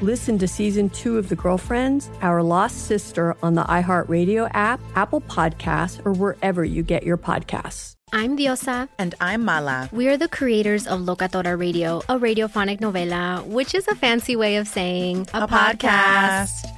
Listen to season two of The Girlfriends, Our Lost Sister on the iHeartRadio app, Apple Podcasts, or wherever you get your podcasts. I'm Diosa. And I'm Mala. We are the creators of Locatora Radio, a radiophonic novela, which is a fancy way of saying a, a podcast. podcast.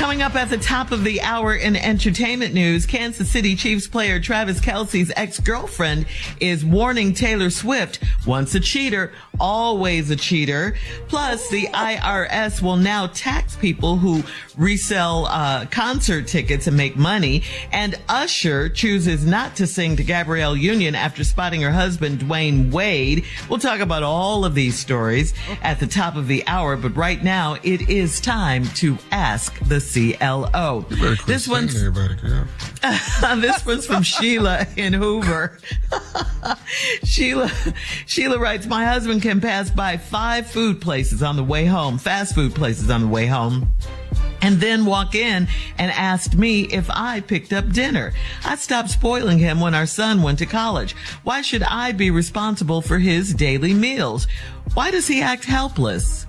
Coming up at the top of the hour in entertainment news, Kansas City Chiefs player Travis Kelce's ex-girlfriend is warning Taylor Swift, once a cheater, always a cheater. Plus, the IRS will now tax people who resell uh, concert tickets and make money. And Usher chooses not to sing to Gabrielle Union after spotting her husband, Dwyane Wade. We'll talk about all of these stories at the top of the hour, but right now it is time to ask the CLO. This one's this one's from Sheila in Hoover. Sheila Sheila writes, "My husband can pass by five food places on the way home, fast food places on the way home." And then walk in and asked me if I picked up dinner. I stopped spoiling him when our son went to college. Why should I be responsible for his daily meals? Why does he act helpless?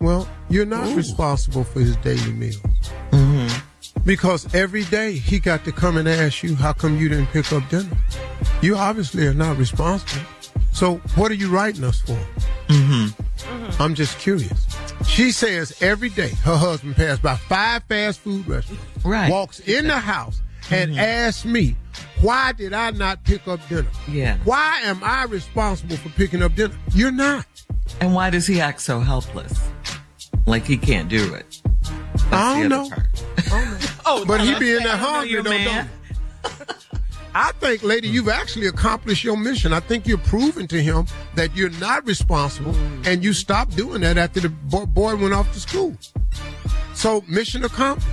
Well, you're not Ooh. responsible for his daily meals. Mm-hmm. Because every day he got to come and ask you, how come you didn't pick up dinner? You obviously are not responsible. So what are you writing us for? Mm-hmm. Mm-hmm. I'm just curious. She says every day her husband passed by five fast food restaurants, right. walks in the house and mm-hmm. asks me, why did I not pick up dinner? Yeah. Why am I responsible for picking up dinner? You're not. And why does he act so helpless? Like he can't do it. That's I don't know. oh, but he be in there hungry, though, don't I think, lady, you've actually accomplished your mission. I think you're proving to him that you're not responsible, and you stopped doing that after the boy went off to school. So, mission accomplished.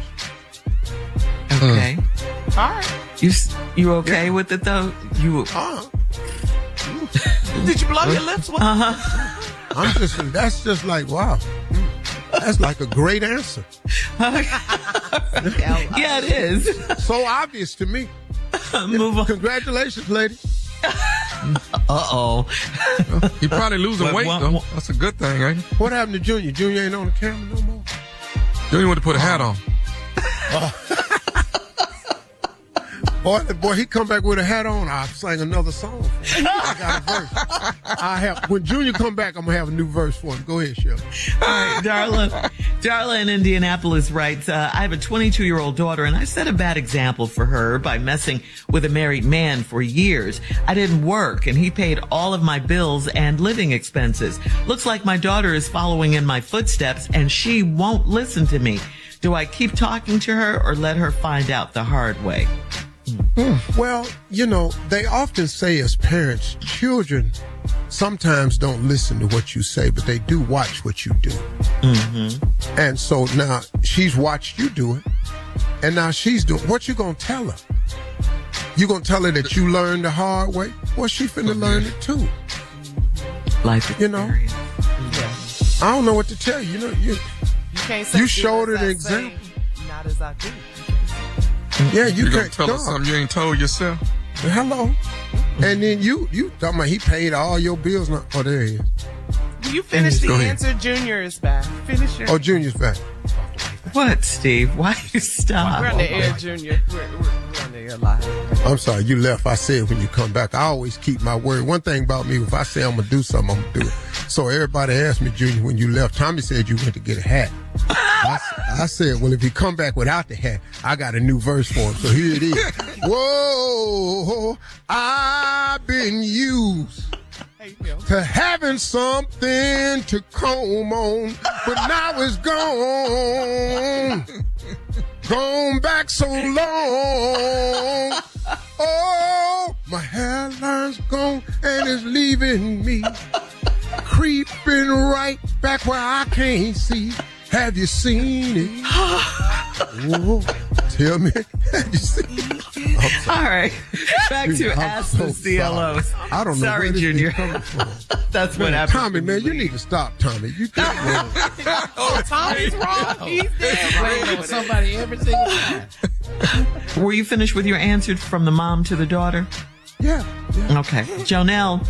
Okay. Uh. All right. You you okay yeah. with it though? You. Uh. Did you blow your lips? Uh huh. I'm just. That's just like wow. That's like a great answer. yeah, it is. So obvious to me. Move on. Congratulations, lady. Uh oh. He probably losing weight though. That's a good thing, ain't it? What happened to Junior? Junior ain't on the camera no more. Junior want to put a hat on. Boy, boy, he come back with a hat on. I sang another song. I got a verse. I have when Junior come back, I'm gonna have a new verse for him. Go ahead, Shirley. All right, Darla. Darla in Indianapolis writes, uh, I have a 22 year old daughter and I set a bad example for her by messing with a married man for years. I didn't work and he paid all of my bills and living expenses. Looks like my daughter is following in my footsteps and she won't listen to me. Do I keep talking to her or let her find out the hard way? Well, you know, they often say as parents, children sometimes don't listen to what you say, but they do watch what you do. Mm-hmm. And so now she's watched you do it, and now she's doing. What you gonna tell her? You gonna tell her that you learned the hard way? Well, she finna learn it too. Life You know? Yeah. I don't know what to tell you. You know, you You can't say You showed as an I example. say, Not as I do. Yeah, you You gonna can't tell her no. something you ain't told yourself? Hello. And then you you talking about he paid all your bills. Now. Oh, there he is. Will you finish the Go ahead. answer? Junior is back. Finish your. Oh, Junior's back. What, Steve? Why you stop? we're on the air, Junior. We're, we're, we're on the air live. I'm sorry, you left. I said when you come back, I always keep my word. One thing about me, if I say I'm gonna do something, I'm gonna do it. So everybody asked me, Junior, when you left, Tommy said you went to get a hat. I, I said, well, if he come back without the hat, I got a new verse for him. So here it is. Whoa, I've been used to having something to comb on, but now it's gone. Gone back so long. Oh, my hairline's gone and it's leaving me. Creeping right back where I can't see. Have you seen it? Whoa, tell me, have you seen it? I'm sorry. All right. Back to I'm Ask so the CLOs. sorry. I don't know Sorry, where Junior. is coming from. That's what Man, happened. Tommy, man, you need to stop, Tommy. You did wrong. Oh, Tommy's wrong. He's dead. somebody every single time. Were you finished with your answer from the mom to the daughter? Yeah. yeah. Okay. Janelle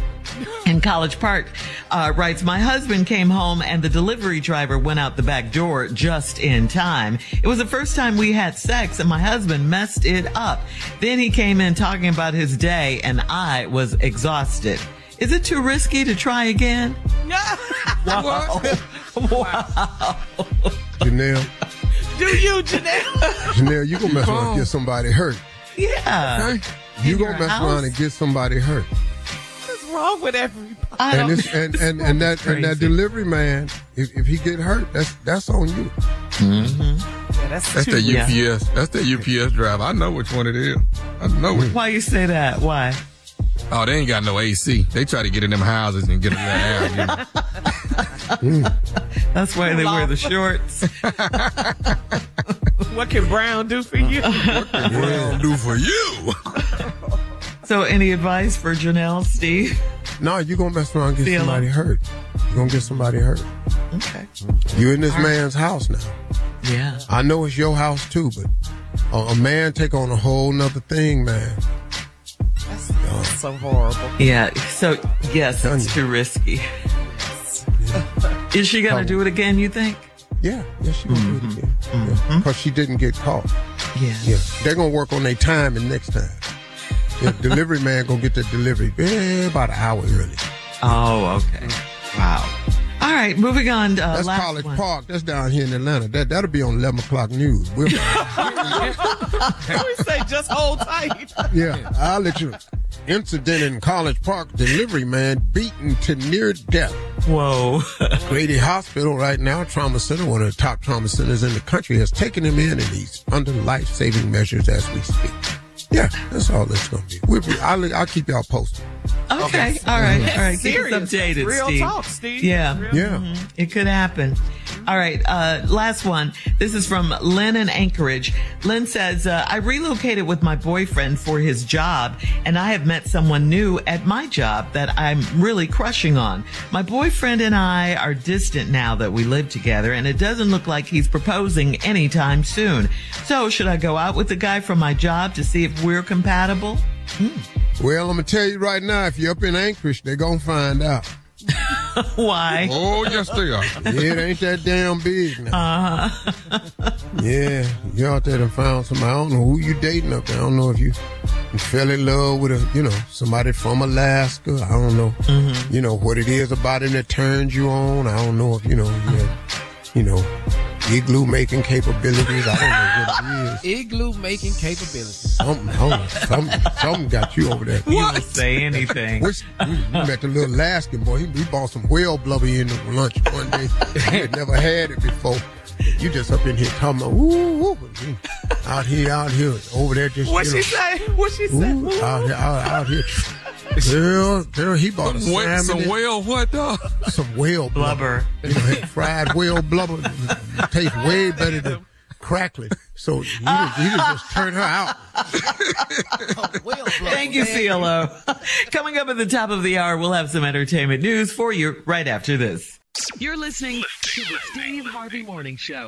in College Park uh, writes, My husband came home and the delivery driver went out the back door just in time. It was the first time we had sex and my husband messed it up. Then he came in talking about his day and I was exhausted. Is it too risky to try again? Wow. wow. Janelle, Do you, Janelle? Janelle, you gonna mess around and get somebody hurt. Yeah. Okay? You In gonna your mess house? around and get somebody hurt. What's wrong with everybody? I And, it's, and, and, and that and that delivery man, if, if he get hurt, that's that's on you. Mm-hmm. Yeah, that's, That's too the Yeah. UPS. That's the UPS driver. I know which one it is. I know it. Why you say that? Why? Oh, they ain't got no AC. They try to get in them houses and get them that air. you know. That's why they wear the shorts. What can Brown do for you? What I'll do for you? So, any advice for Janelle, Steve? No, you're gonna mess around and get See you somebody hurt. You're gonna get somebody hurt. Okay. You in this man's house now. Yeah. I know it's your house too, but a, a man take on a whole nother thing, man. That's so horrible. Yeah. So, yes, it's too risky. Is she going to do it again, you think? Yeah, yeah, she gonna do it again. Because she didn't get caught. Yeah. Yeah, they're gonna work on their timing next time. The delivery man gonna get the delivery eh, about an hour early. Oh, okay. Wow. All right, moving on. To, uh, That's College one. Park. That's down here in Atlanta. That that'll be on eleven o'clock news. We'll, we say just hold tight. yeah, I'll let you. Incident in College Park. Delivery man beaten to near death. Whoa. Grady Hospital right now, trauma center, one of the top trauma centers in the country, has taken him in, and he's under life-saving measures as we speak. Yeah, that's all it's gonna be. We'll be I'll, I'll keep y'all posted. Okay. All right. All right. Keep Serious. us updated, Real Steve. talk, Steve. Yeah. Real- Yeah. It could happen. All right. Uh, last one. This is from Lynn in Anchorage. Lynn says, uh, I relocated with my boyfriend for his job and I have met someone new at my job that I'm really crushing on. My boyfriend and I are distant now that we live together and it doesn't look like he's proposing anytime soon. So should I go out with the guy from my job to see if we're compatible? Well, I'm gonna tell you right now, if you're up in Anchorage, they're gonna find out. Why? Oh, yes, they are. Yeah, it ain't that damn big now. Uh-huh. yeah, you out there and found somebody. I don't know who you dating up there. I don't know if you, you fell in love with a, you know, somebody from Alaska. I don't know, Mm-hmm. you know, what it is about him that turns you on. I don't know if, you know, you, know, you know, igloo making capabilities. I don't know what it is. Igloo making capabilities. Something, I something, something got you over there. You don't say anything. We, we met the little Alaskan boy. He, he bought some whale blubber in the lunch one day. he had never had it before. You just up in here talking about, ooh, ooh, out here, out here, over there just, What you she know, say? What she say? ooh, out here, out, out here. Girl, girl, he bought a Some, whale, salmon, some whale what dog? some whale blubber. Blubber. You know, fried whale blubber tastes way better than crackling. So you just, you just turn her out. Thank you, CLO. Coming up at the top of the hour, we'll have some entertainment news for you right after this. You're listening to the Steve Harvey Morning Show.